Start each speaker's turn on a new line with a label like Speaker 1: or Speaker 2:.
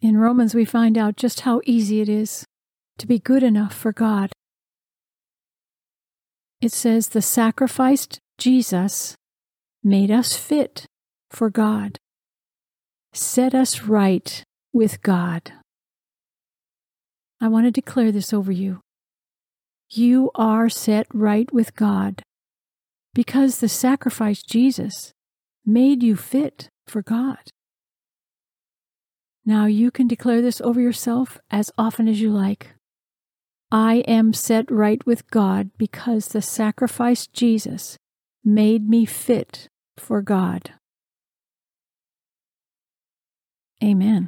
Speaker 1: In Romans, we find out just how easy it is to be good enough for God. It says, The sacrificed Jesus made us fit for God, set us right with God. I want to declare this over you. You are set right with God because the sacrifice Jesus made you fit for God. Now you can declare this over yourself as often as you like. I am set right with God because the sacrifice Jesus made me fit for God. Amen.